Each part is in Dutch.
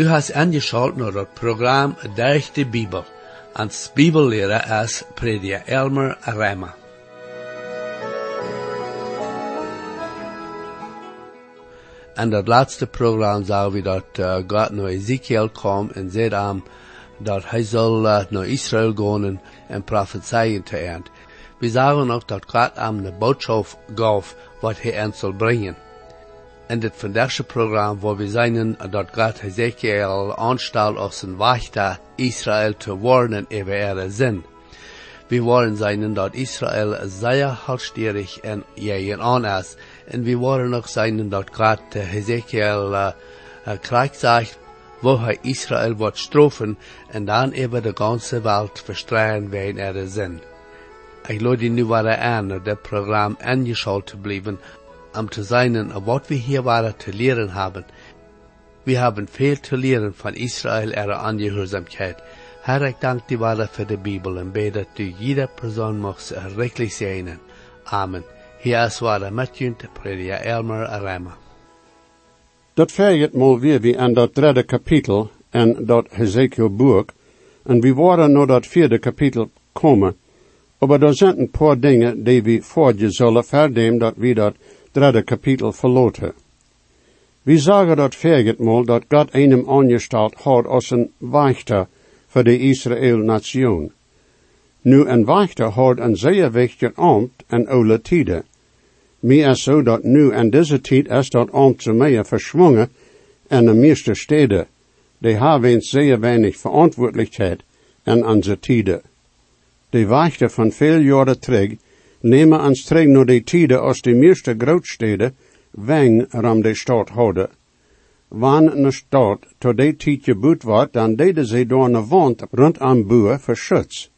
Du hast angeschaut naar het programma Durch de Bibel. Als Bibellehrer is prediker Elmer Rema. En dat laatste programma zagen we dat uh, God naar Ezekiel kwam en zei hem dat hij zal naar Israël gaan en prophezeien te eind. We zagen ook dat God hem de boodschap gaf wat hij ons zal brengen. En dit vandaagse programma waar we zijn dat God Ezekiel aanstelt als een wachter Israël te warnen over ihre zin. We waren zijn dat Israël zeer halsstierig en jegen aan is. En we waren ook zijn dat God Ezekiel uh, zegt, wo hij Israël wordt strafen en dan over de ganze wereld verstralen wegen ihre zin. Ik lade nu weer aan dit programma angeschaut te blijven om te zijn wat we hier waren te leren hebben. We hebben veel te leren van Israël ihre Angehörigkeit. Herr, ik dank die waarde voor de Bibel en bid dat u jeder persoon mag rekelijk zijn. Amen. Hier is waar met te prediker Elmer Arama. Dat verget mal weer wie aan dat derde kapitel en dat Hezekiel boek, en we worden naar dat vierde kapitel komen. Maar er zijn een paar dingen die we voortje zullen verdem dat we dat derde kapitel verloten. We zeggen dat verget dat God einem aangesteld had als een wachter voor de Israël nation. Nu een wachter had een zeer wichtig ambt en oude tijden. Meer is zo dat nu in deze tijd is dat ambt zo meer verschwongen en de meeste steden, die hebben zeer weinig verantwoordelijkheid in onze tijden. De wachter van veel jaren terug nemen ons terug naar de tijden als de meeste grootsteden weng ram de stad hadden. Wanneer een stad tot die tijd gebouwd wordt, dan deden ze door een wand rondom boer voor schutz.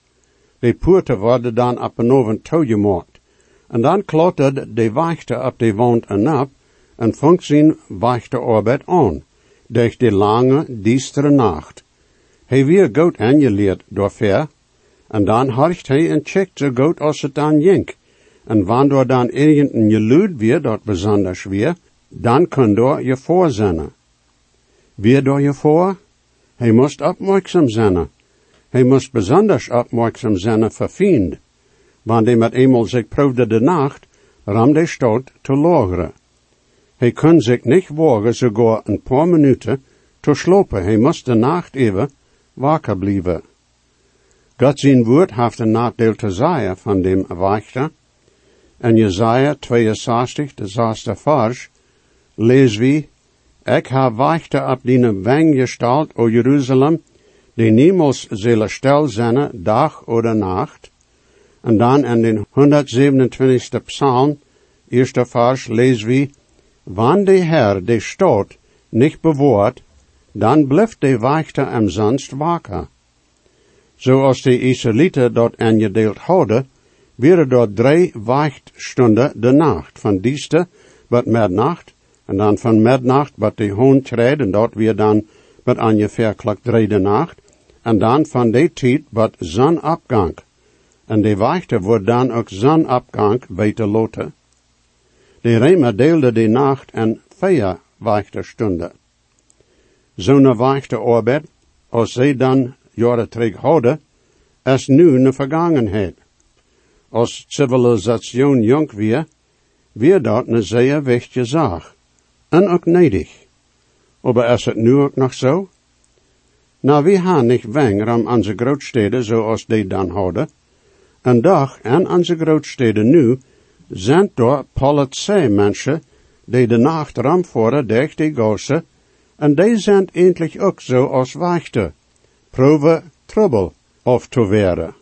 De poorten worden dan op een oven toegemaakt. En dan klotterde de wachter op de wand en op en vangt zijn wachterarbeid aan, durch de lange, diestere nacht. Hij weer goed aangeleerd door en dan horcht hij en checkt zo goed als het dan jink. En wanneer dan irgendein geluid weer dat besonders weer, dan kun door je voorzinnen. Weer door je voor? Hij moest opmerksam zijn. Hij moest besonders opmerksam zijn voor vriend. Want hij met eenmaal zich proefde de nacht, ram de stad te logeren. Hij kon zich niet wagen sogar een paar minuten te slopen. Hij moest de nacht even wakker blijven. God zijn woord heeft een nadeel te zeggen van dem wachter. En Jezaja 62, de zesde vers, lees wie, Ik heb wachter op die wang gestalt, o Jeruzalem, die niemals zullen stil zijn, dag oder nacht. En dan in den 127. Psalm, eerste vers, lees wie, Wann de Herr de stad nicht bewohrt, dan blijft de wachter am sonst wakker. Zoals de Israëlieten dat aangedeeld hadden, wäre dort drei wachtstunden de nacht, van dieste wat midnacht, en dan van midnacht wat de hoon treed, en dat weer dan wat ongeveer klok drie de nacht, en dan van de tijd wat zonopgang. En de wachter wordt dan ook zonopgang weten loten. De Rema deelde de nacht en vier wachterstunden. Zo'n wachterarbeid, als zij dan jaren terug houden, is nu een vergangenheid. Als civilisation jong weer, weer dat een zeer wichtige zaak. En ook nedig. Maar is het nu ook nog zo? Nou, we gaan niet wenger aan onze grootsteden zoals die dan houden. En dag en onze grootsteden nu zijn door politiemensen die de nacht ramvoeren durch die gossen, en die zijn eindelijk ook zo als wachten, proeven trouble of te werden.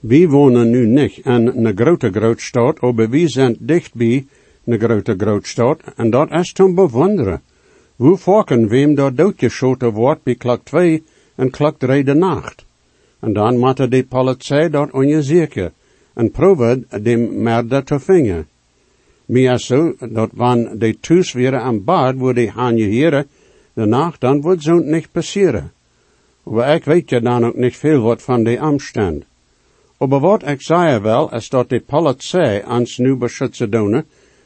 We wonen nu niet in een grote grootstad, maar we zijn dichtbij een grote grootstad, en dat is te bewonderen. Hoe vaken wem dat doodgeschoten wordt bij klok twee en klok drie de nacht. En dan moet de politie dat onderzoeken en proeven dem merder te vingen. Meer zo, dat wanneer de thuis weer aan bad, wo die gaan je heren, de nacht, dan wordt zo'n niet passeren. Maar ik weet je dan ook niet veel wat van de omstand. Maar wat ik zei wel, is dat de politie ons nu beschützen doen,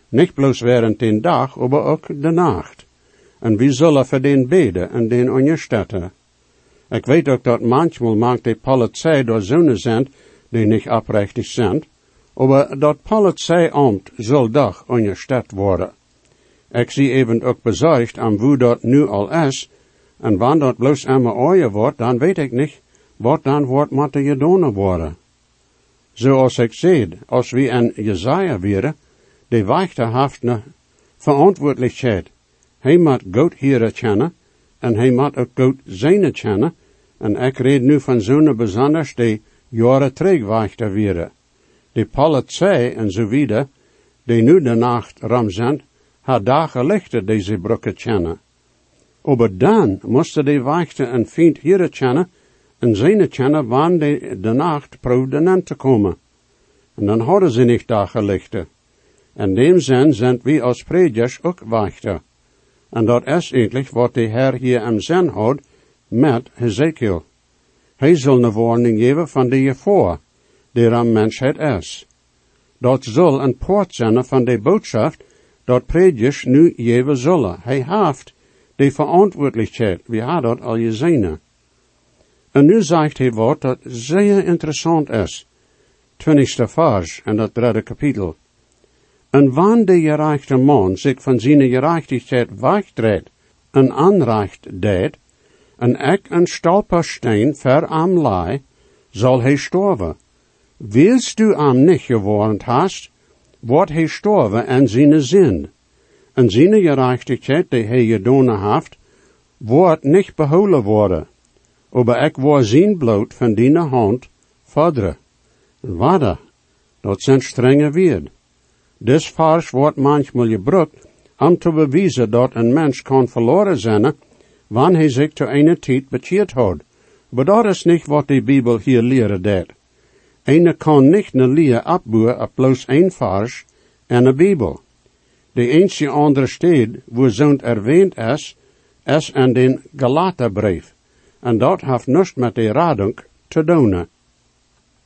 niet bloos während den dag, maar ook de nacht. en wie zullen voor den beden en den ondersteunen. Ik weet ook dat manchmal maakt de politie door zonen zijn die niet oprechtig zijn, maar dat politieamt zal doch ondersteund worden. Ik zie even ook bezorgd aan hoe dat nu al is, en wanneer dat bloos aan mijn wordt, dan weet ik niet, wat dan wordt moet je gedaan worden. Zoals ik zei, als we een Jezaja wären, die wachter haft ne verantwoordelijkheid. Hij moet God hier kennen, en hij moet ook God zijn kennen, en ik red nu van zo'n besonders die jaren terug wachter wären. De politie en zo wieder, die nu de nacht ram zijn, had dagen lichter deze brokken kennen. Aber dan moesten de wachter een vriend hier kennen, en zijn kennen wanneer de, de nacht proefde aan te komen. En dan hadden ze niet dagen lichter. En dem zin zijn we als predikers ook wachter. En dat is eigenlijk wat de Heer hier am zin houdt met Hezekiel. Hij zal een warning geven van de voor, die aan mensheid is. Dat zal een poort zijn van de boodschap dat predikers nu geven zullen. Hij heeft de verantwoordelijkheid. We hadden dat al gezien. En nu zegt hij wat dat zeer interessant is. Twintigste vers en dat derde kapitel. En wanneer de gerechte man zich van zijn gerechtigheid wegtreedt en aanrecht deed, en ik een stolpersteen ver am lei, zal hij sterven. Willst du am nicht gewarnt hast, wordt hij sterven en zijn zin. En zijn gerechtigheid die hij gedaan heeft, wordt niet behouden worden. Aber ik word zijn bloot van die hand vaderen. Wat dat zijn strenge weer. Dit vers wordt manchmal gebruikt om te bewijzen dat een mens kan verloren zijn, wanneer hij zich te een tijd bekeerd had. Maar dat is niet wat de Bijbel hier leren deed. Eine kan niet een leer afboeren op bloos één vers en de Bijbel. De enige andere stad wo zo'n erwähnt is, is in den Galaterbrief. En dat heeft niets met de radung te doen.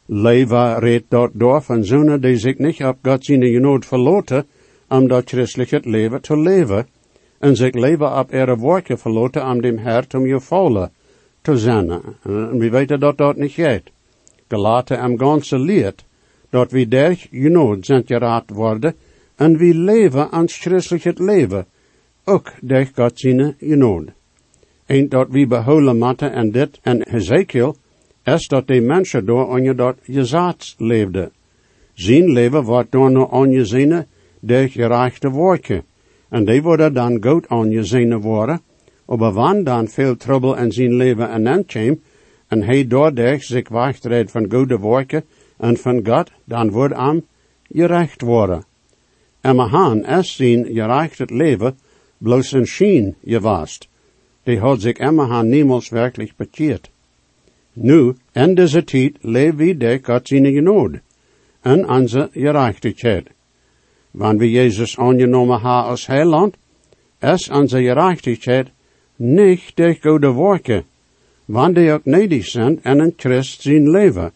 Leva reed dort door van zonen die zich niet op God zijn genood verloten, om dat christelijk leven te leven, en zich leven op ihre woorden verloten om dem Hert om je volle te zijn. En we weten dat dat niet gaat. Gelaten am ganze leert, dat we der genood zijn geraad worden, en we leven ans christelijk leven, ook der God zijn genood. En dat we behouden matten en dit en Ezekiel, is dat de mensen door onder dat gezaad leefden. Zijn leven wordt door nog aangezien de gerechte woordje. En die worden dan goed aangezien worden, maar wanneer dan veel trouble in zijn leven en kwam, en hij doordat zich wegtreedt van goede woordje en van God, dan wordt hem gerecht worden. En maar han is zijn gerecht leven bloos een schien geweest. Die had zich immer niemals werkelijk bekeerd. Nu, in deze tijd leven we de God zijn genood en onze gerechtigheid. Wanneer we Jezus aangenomen hebben als heiland, is onze gerechtigheid niet de goede werken, wanneer die ook nedig zijn en een Christ zijn leven.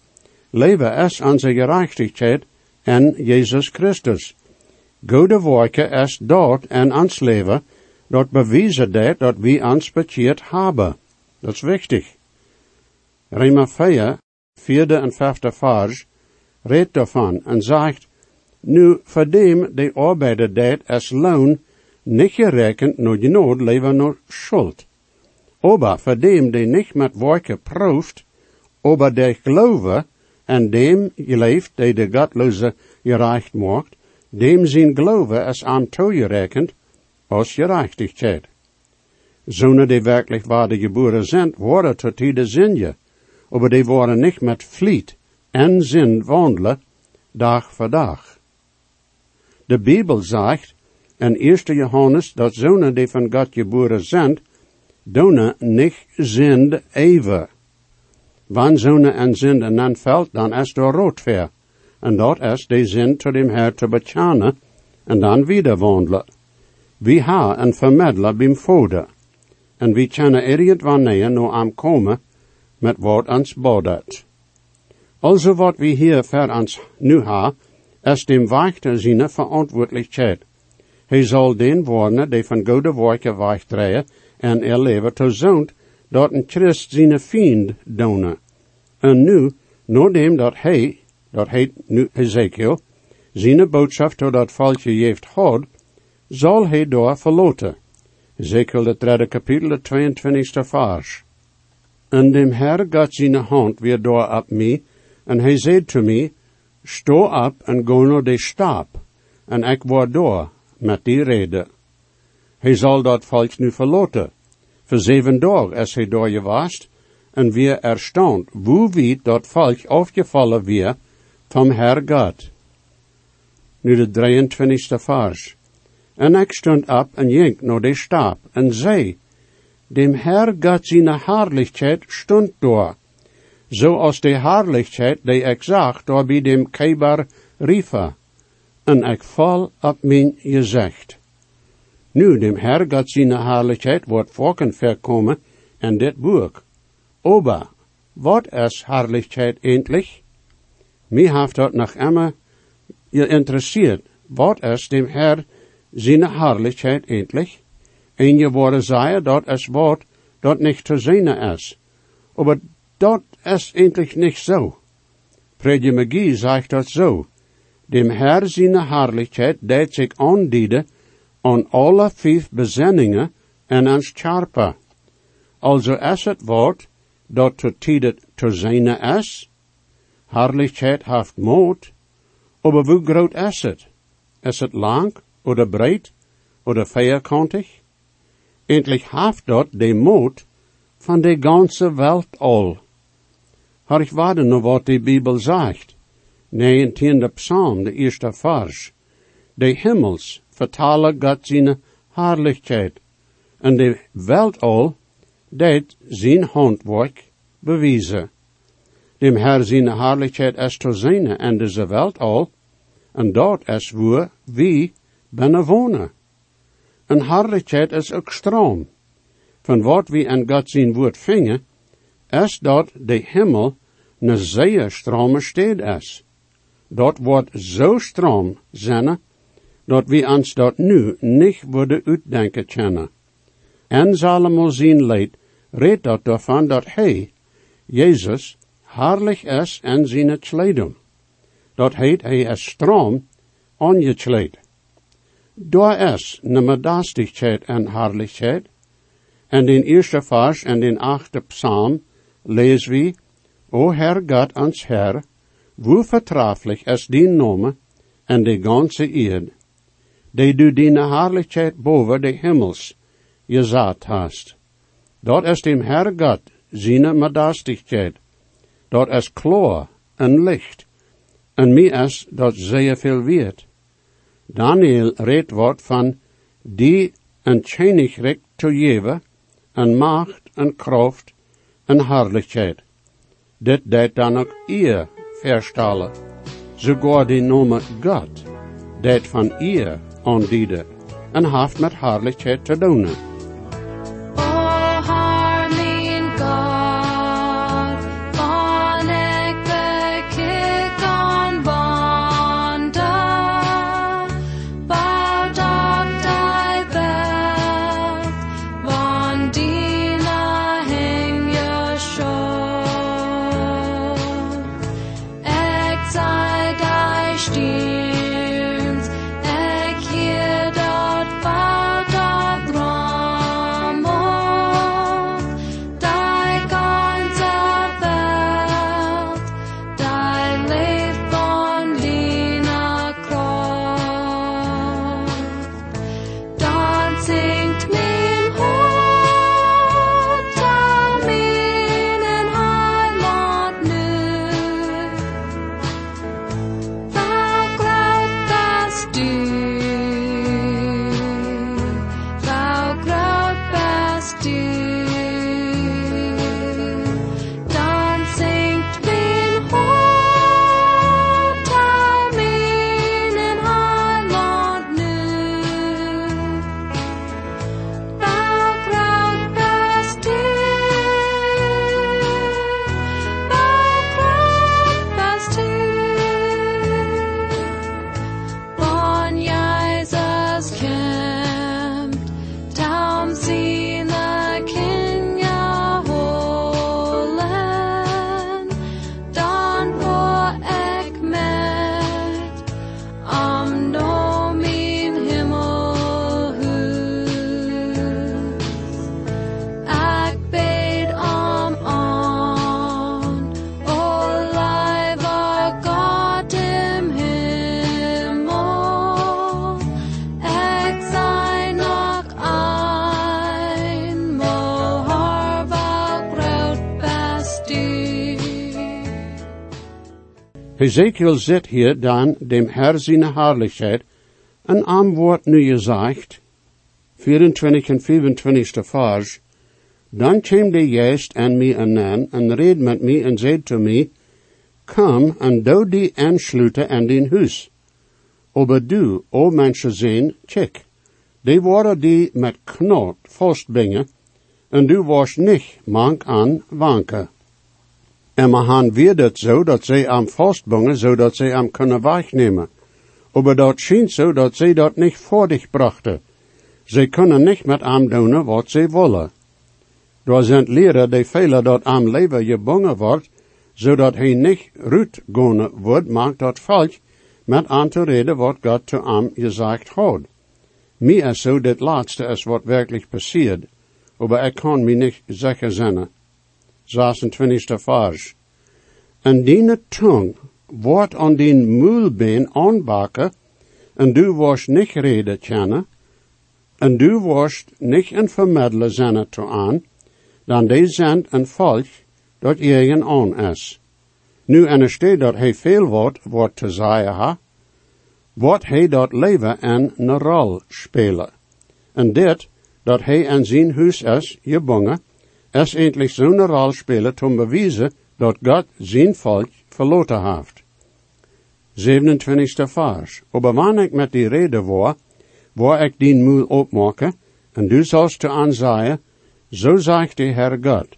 Leven is onze gerechtigheid in Jezus Christus. Goede werken is dat en ons leven, dat bewijzen dat dat we ons hebben. Dat is wichtig. Rema 4, vierde en vijfde vers, redt daarvan en zegt, nu dem de arbeider deed als loon, niet gerekend nog genood leven nog schuld. Voor dem die niet met werken proeft, aber de geloven, en dem leeft die de godloze gerecht maakt, dem zijn geloven is aan toegerekend als gerechtigheid. Zonen die werkelijk waar de geboren zijn, worden tot die zinje aber die worden niet met vliet en zin wandelen, dag voor dag. De Bijbel zegt in 1 Johannes dat zonen die van God geboren zijn, doen niet zind even. Wanneer zonen en zinden dan valt, dan is er roodveer. En dat is de zin tot dem Herr te bechanen en dan wieder wandelen. We ha een vermiddler bim Vader. En we kunnen wanneer nou am komen met wat ons bodet. Also wat we hier voor ons nu ha, is dem Wächter seine Verantwortlichkeit. Hij zal den worden die van goede werken wegdraaien en er leven te zond, dat een Christ zijn vriend donen. En nu, nadat dat hij, dat heet nu Ezekiel, zijn boodschap tot dat volkje heeft gehad, zal hij door verloten. Ezekiel het derde kapitel, de 22e vers. En dem Herr gaat zijn hand weer door op mij, en hij zei te mij, sto op en go naar de stap, en ik word door met die reden. Hij zal dat volk nu verloten. Voor zeven dagen is hij door je wast, en weer erstaunt, hoe wie dat volk afgevallen weer van Herr God. Nu de 23e vers. En ik stond op en ging naar de stap, en zei, dem Herr God zijn Herrlichkeit stond door, zoals de Herrlichkeit die ik zag door bij dem Kebar Rifa, en ik val op mijn gezicht. Nu, dem Herr God zijn Herrlichkeit wordt volken verkomen in dit boek. Ober, wat is Herrlichkeit endlich? Mij heeft dat nog immer geïnteresseerd. Wat is dem Herr zijn Herrlichkeit endlich? En je worden dat is wat dat niet te zien is. Maar dat is endlich niet zo. Predje McGee zegt dat zo. Dem Herr zijn Herrlichkeit deed zich aandienen aan alle vijf bezinningen en aan scharpa. Also is het woord dat tot tijden te zijn is. Herrlichkeit heeft moed. Aber hoe groot is het? Is het lang, oder breit, oder vierkantig? Endlich haft dort de moed van de ganze Welt al. Har ich waarde nog wat de Bibel zegt. 19e Psalm, de eerste vers. De himmels vertalen God zijn Herrlichkeit. En de Welt al, deed zijn handwerk bewijzen. Dem Herr zijn Herrlichkeit te zijn en deze Welt al, en dat is waar wie binnen wonen. En Herrlichkeit is ook stroom. Van wat we in God zijn woord vingen, is dat de hemel een zeer strome stad is. Dat wordt zo stroom zijn, dat we ons dat nu niet worden uitdenken kunnen. En Salomo zijn leid redt dat daarvan dat hij, Jezus, herrlich is in zijn kleding. Dat heet hij is stroom aangekleed. Daar is nemedastigheid en herrlichheid. En in eerste vers en in achte psalm lezen we, O Herr God ons Herr, hoe vertraflich is die nome en de ganze eerd, die du die herrlichheid boven de hemels gezet hast. Dat is dem Herr God, zijn medastigheid. Dat is klar en licht. En mij is dat zeer veel weet. Daniel redt wordt van die koninkrijk te geven, en macht en kracht en herrlichheid. Dit deed dan ook ihr verstellen. Sogar die noemen God, deed van ihr aandienen, en heeft met herrlichheid te doen. Ezekiel zit hier dan dem Herr zijn Herrlichkeit een antwoord nu gezegd, 24 en 25 vers, dan kwam de geest aan mij aan en reed met mij en zei to mij, Kom en doe die aansluiten aan din huis. Aber du, o mensen zijn, check, die worden die met knot vastbingen, en du was niet mank aan wanken. We han weer dat zo, dat zij am vastbingen, zodat zij am kunnen wegnemen. Aber dat schijnt zo dat zij dat niet voor dich brachten. Zij kunnen niet met am doen wat zij willen. Daar zijn leren die velen dat am leven gebonden wordt, zodat hij niet gaan wordt, maakt dat falsch met aan te reden wat God te am gezegd had. Mij is zo dit laatste is wat werkelijk passiert, maar ik kan me niet zeker zijn. 26 vers. En die tong wordt aan die muilbeen aanbakken, en du was niet reden kennen, en du was niet een vermiddelen zijn te aan, dan die zijn een volk dat je aan is. Nu en staat dat hij veel wat, wat te zeggen ha, wat hij dat leven en een rol spelen. En dit, dat hij en zijn huis is gebonden, is eindelijk zo'n rol spelen om bewijzen dat God zijn volk verloten heeft. 27. vers. Aber met die reden war, waar ik die moel opmaken, en du sollst te aanzaaien, zo zegt de Heer God.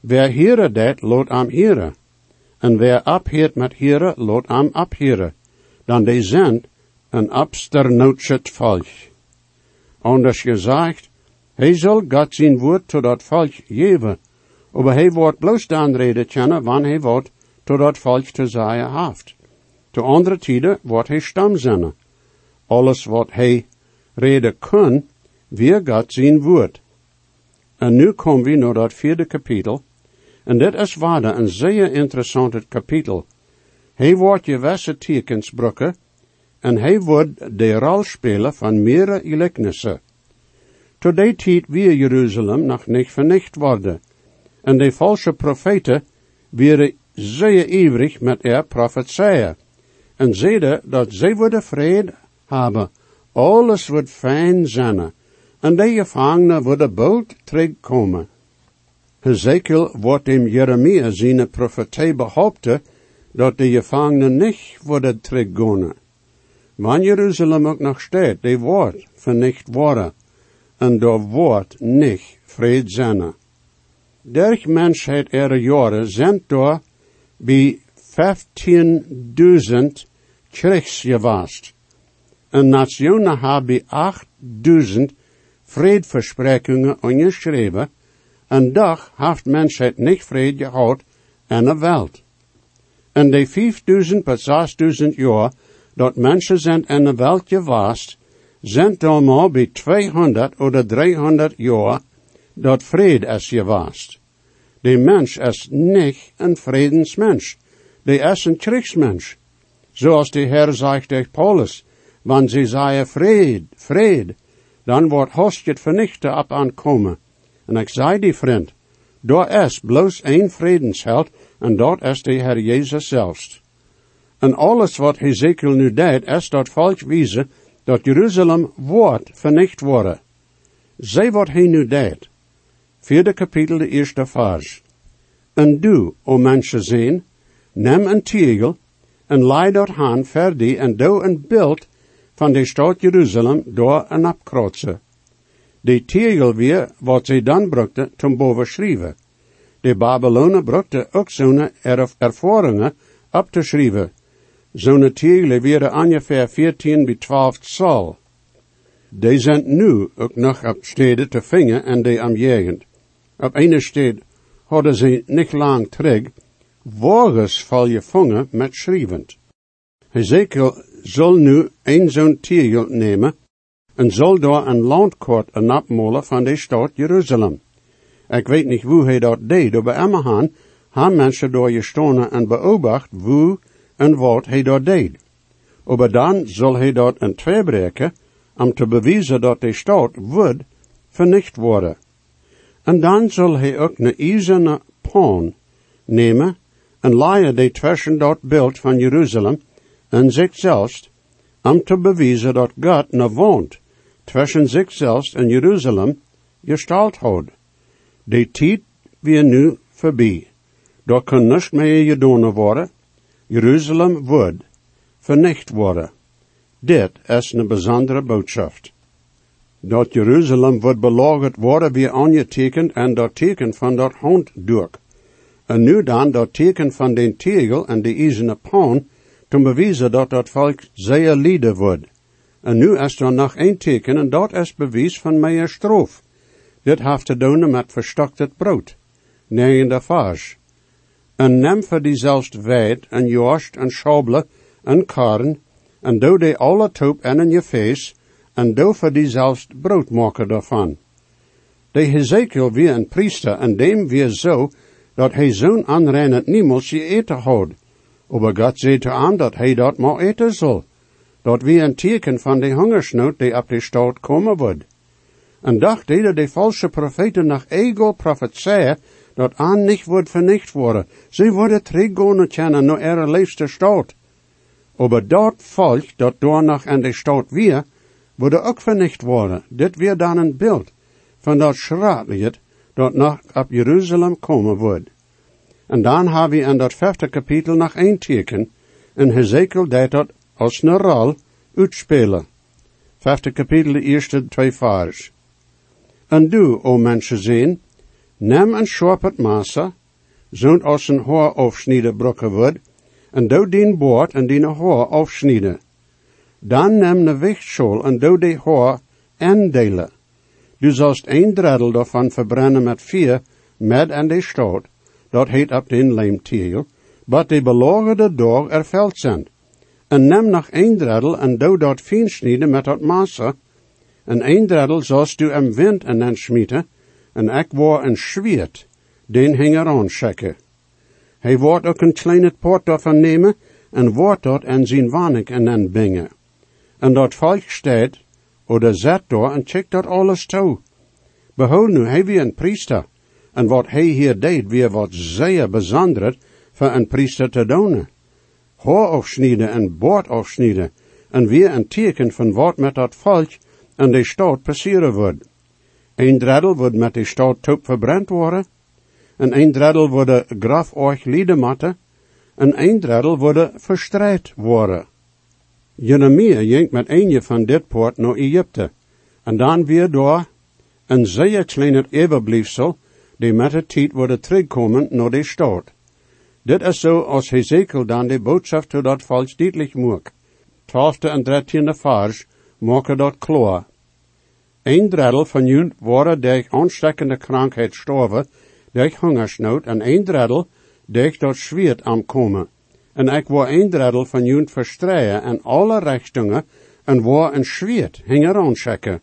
Wer hieren dat, lot am hieren. En wer abheert met hieren, lot am abhieren. Dan de zijn een absternutschet volk. Anders gezegd, hij zal God zijn woord tot dat volk geven, aber hij wordt bloos de aanreden kennen, wanneer hij wordt tot dat volk te zeggen heeft. Te andere tijden wordt hij stam zijn. Alles wat hij reden kan, weer God zijn woord. En nu komen we naar dat vierde kapitel, en dit is waarde een zeer interessant kapitel. Hij wordt gewisse tekens brokken, en hij wordt de rol spelen van meerdere gelijkenissen. Tot die tijd weer Jeruzalem nog niet vernicht worden, en de valse profeten weer zeer ivrig met er profetieën, en zeiden dat zij worden vrede hebben, alles wordt fijn zijn, en de gevangenen worden bald terugkomen. Ezekiel wordt in Jeremia zijn profetie behaupten dat de gevangenen niet worden terugkomen. Wanneer Jeruzalem ook nog staat, die wordt vernicht worden, en door wordt niet vrede zijn. Derg mensheid er jaren zijn door bij 15.000 krijgsgewast. En nationen hebben 8.000 vreedversprekingen onderschreven, en dag heeft mensheid niet vrede gehad in de wereld. En de 5000 tot 6000 jaar dat mensen zijn in de wereld geweest, zijn allemaal bij 200 of 300 jaar dat vrede is geweest. De mens is niet een vredensmens. De is een kriegsmens. Zoals de Heer zegt tegen Paulus, wanneer ze zeggen vrede, vrede, dan wordt het vernichten op aankomen. En ik zei die vriend, daar is bloos één vredensheld, en dat is de Heer Jezus zelfs. En alles wat Ezekiel nu deed, is dat volk wijzen dat Jeruzalem wordt vernicht worden. Zij wat hij nu deed. Vierde kapitel, de eerste vers. En du, o mensen zijn, neem een tegel, en leid dat aan verdi en doe een beeld van de stad Jeruzalem door en abkrotsen. De tegel weer wat zij dan brukte ten boven schrijven. De Babylonen brukte ook zo'n ervaringen op te schrijven. Zo'n tegel weer ongeveer 14 bij 12 zal. Die zijn nu ook nog op steden te vingen en de omjegend. Op een stad hadden ze niet lang terug, wogens val je vangen met schrijvend. Ezekiel zal nu een zo'n tegel nemen en zal door een landkort een opmolen van de stad Jeruzalem. Ik weet niet hoe hij dat deed, maar bij hebben mensen door gestonen en beobacht hoe en wat hij dat deed. Maar dan zal hij dat in twee breken, om te bewijzen dat de stad wordt vernicht worden. En dan zal hij ook een ijzerne pan nemen en laaien de tussen dat beeld van Jeruzalem en zichzelf, om te bewijzen dat God nog woont, tussen zichzelf en Jeruzalem gestalt houdt. De tijd weer nu voorbij. Daar kan niets meer gedaan worden. Jeruzalem wordt vernicht worden. Dit is een bijzondere boodschap. Dat Jeruzalem wordt belagerd worden weer aangetekend en dat teken van dat honddoek. En nu dan dat teken van den tegel en de ijzeren pan, te bewijzen dat dat volk zeer lijden wordt. En nu is er nog één teken en dat is bewijs van meer stroof. Dit heeft te doen met verstokte brood. Negende vers. En neem voor diezelfde wijd en joost en schabelen en karren en doe de alle toep en in je feest en doe voor diezelfde brood maken daarvan. De Hezekiel weer een priester en dem weer zo dat hij zo'n aanrennend niemals je eten houdt. Aber God zei aan dat hij dat maar eten zal. Dat weer een teken van de hongersnood die op de stad komen wordt. En dacht dat de valse profeten nach ego profetieën dat aan niet wordt vernicht worden. Ze worden teruggaan kennen naar ihre leefste stad. Aber dat volk dat door nog aan de stad weer, wordt ook vernicht worden. Dit weer dan een beeld van dat schraatlied dat nog op Jeruzalem komen wordt. En dan hebben we in dat vijfde kapitel nog één teken, en Hezekiel deed dat als een rol uitspelen. Vijfde kapitel, de eerste twee vers. En du, o mensen zien, neem een schorpet massa, zo'n als een haar afsnijden brokken wordt, en doe dien boord en die haar afsnijden. Dan neem een wichtschool en doe die haar delen. Du zalst een dreddel daarvan verbrennen met vier, met en de stoot, dat heet op den leemtiel, wat de belogerde door er veld zijn. En neem nog een dreddel en doe dat fijn snijden met dat massa, en een dreddel zoals du hem wind en dan schmieten, en ik word een schwiert, den hinger aanschekken. Hij wordt ook een kleine poort daarvan nemen, en wordt dat en zijn wanik en dan bingen. En dat volk staat, oder zet door en checkt dat alles toe. Behoud nu, hij wie een priester, en wat hij hier deed, weer wat zeer bijzonder voor een priester te doen. Haar afsnijden en boord afsnijden, en weer een teken van wat met dat volk en de stad passeren wordt. Een dreddel wordt met de stad top verbrand worden, en een dreddel wordt graf euch lieden en een dreddel wordt verstrijd worden. Jeremia ging met een van dit poort naar Egypte, en dan weer door een zeer kleiner overblijfsel, die met de tijd worden terugkomen naar de stad. Dit is zo als Hezekiel dan de boodschap tot dat volk duidelijk maakt. Twaalfde en dertiende vers maken dat klaar. Een dreddel van junt worden durch aanstekkende krankheid sterven, durch hongersnood, en een dreddel durch dat zwiert aankomen. En ik word een dreddel van junt verstreien en alle richtingen, en word een zwiert hinger aanschekken.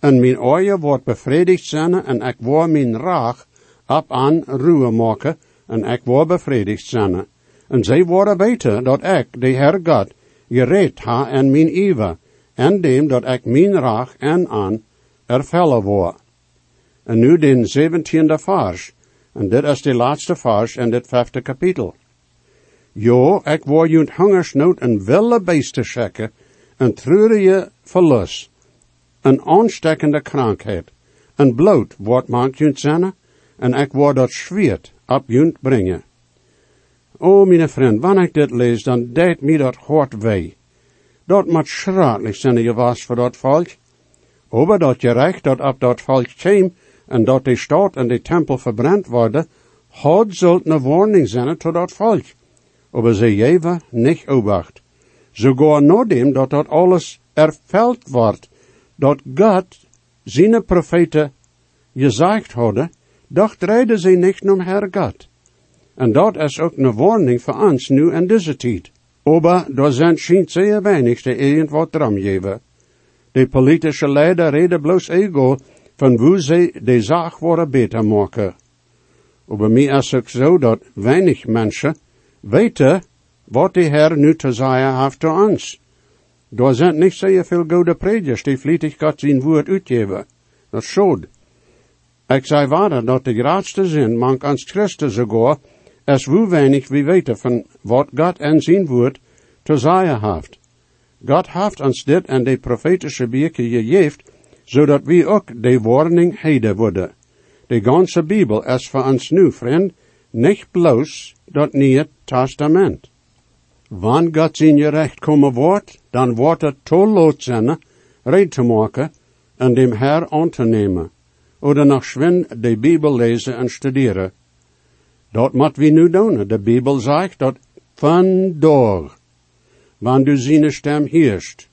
En mijn oorje wordt bevredigd zijn, en ik word mijn raag op aan ruwe maken, en ik word bevredigd zijn. En zij worden weten dat ik, de Heer God, gereed ha en mijn eeuwen, en dem dat ik mijn raag en aan ervellen word. En nu den zeventiende vers, en dit is de laatste vers in dit vijfde kapitel. Jo, ik word junt hongersnood en wille beesten schekken, een treurige verlust, een aanstekkende krankheid, een bloed wordt maakt junt zijn, en ik word dat schweert op junt brengen. O, mijn vriend, wanneer ik dit lees, dan deed mij dat hart wee. Dat moet schraatlich zijn was voor dat volk. Over dat je recht dat op dat volk kwam en dat de stad en de tempel verbrand worden, had zult een warning zijn tot dat volk. Aber ze jeven niet obacht. Sogar nadem dat dat alles erfeld wordt, dat God zijn profeten gezegd hadden, dacht reden ze niet om Herr God. En dat is ook een warning voor ons nu in deze tijd. Aber daar zijn schijnt zeer weinig die irgendwat dram geven. De politische leider reden bloos ego van hoe ze de zaak worden beter maken. Aber mij is ook zo dat weinig mensen weten wat de Heer nu te zeggen heeft te ons. Daar zijn niet zeer veel goede predikers die vlietig God zijn woord uitgeven. Dat is Ik zei waarder dat de grootste zin mank ans Christus sogar als hoe weinig we weten van wat God en zijn woord te zeggen heeft. God heeft ons dit en de profetische beken gegeven, zodat we ook de warning heden worden. De ganze Bibel is voor ons nu, vriend, niet bloos dat Nieuwe Testament. Wanneer God zijn je recht komen wordt, dan wordt het te lood zijn, red te maken en dem Herr aan te nemen. Oder nog schwin de Bibel lezen en studeren. Dat moet we nu doen. De Bibel zegt dat vandaag, wanneer du zijn stem heerst,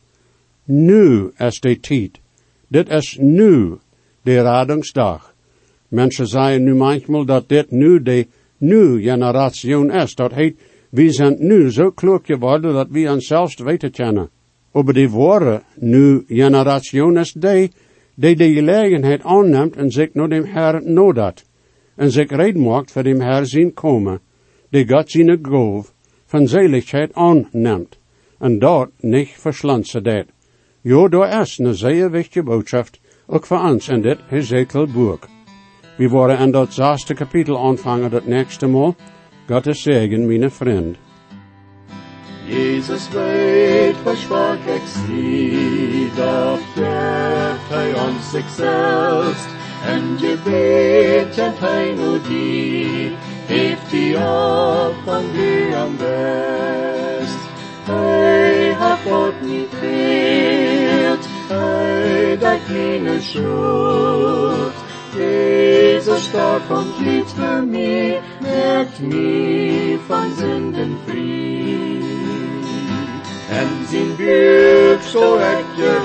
nu is de tijd. Dit is nu de radingsdag. Mensen zeggen nu manchmal dat dit nu de nu generatie is. Dat heet, we zijn nu zo klok geworden dat we ons zelfs weten kennen. Over de ware nu generatie is die, die de gelegenheid aanneemt en zich naar dem Herr nodat. En zich red maakt voor dem Herr zien komen. Die God zijn goof van zeligheid aanneemt. En dat niet verslansen dat. Jo, daar is een zeer wichtige boodschap, ook voor ons in dit Hezekiel boek. We worden in dat zesde kapitel aanvangen dat nächste Mal. Gottes Segen, meine Freund. Jesus weet, versprach ik zie, dat geeft hij ons zichzelf. En je weet, kent hij nu die, heeft die op van am best. Hij hat God niet veert, hij dat keine schuld. Starb und litt für mich, merkt mich von Sünden frei. En zijn buik zo heb je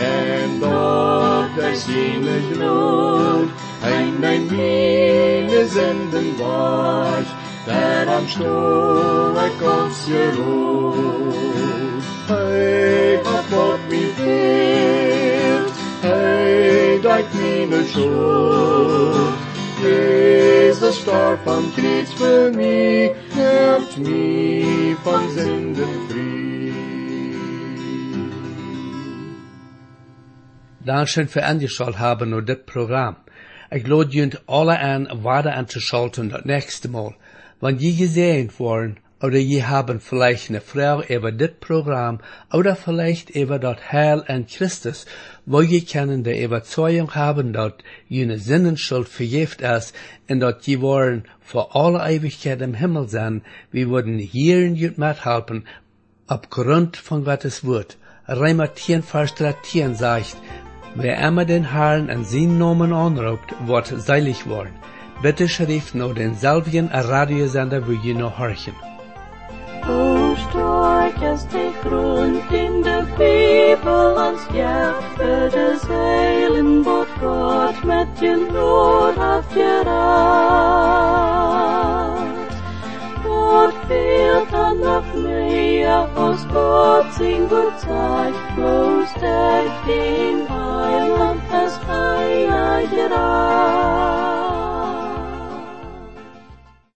en dat er zijn gloed, en mijn mine zenden waard, der am Stuhl ik ons je rood. Hij hat God mich veert, hij dat meine Schuld. Jesus starb am Kreuz für mich, hebt mich von Sünden. Dankeschön für angeschaut haben und das Programm. Ich lade junt alle an, weiter anzuschalten das nächste Mal. Wenn je gesehen worden, oder je haben vielleicht eine Frage über das Programm, oder vielleicht über das Heil an Christus, wo je können die Überzeugung haben, dass jene Sinnenschuld vergift ist, und dass je wollen vor alle Ewigkeit im Himmel sein, wir würden hier in jut mithelfen, aufgrund von Gottes Wort. Reimer 10, Vers 13 sagt, Wer immer den Herrn an seinen Namen anruft, wird seilig worden. Bitte schrift noch denselben Radiosender, wo ihr noch horchen. Who stark as the ground in the people and scared for the sailing boat God met je nood af je raad. God viel dan af mee af ons God zien goed zijn, moest echt in heiland als hij aan je raad.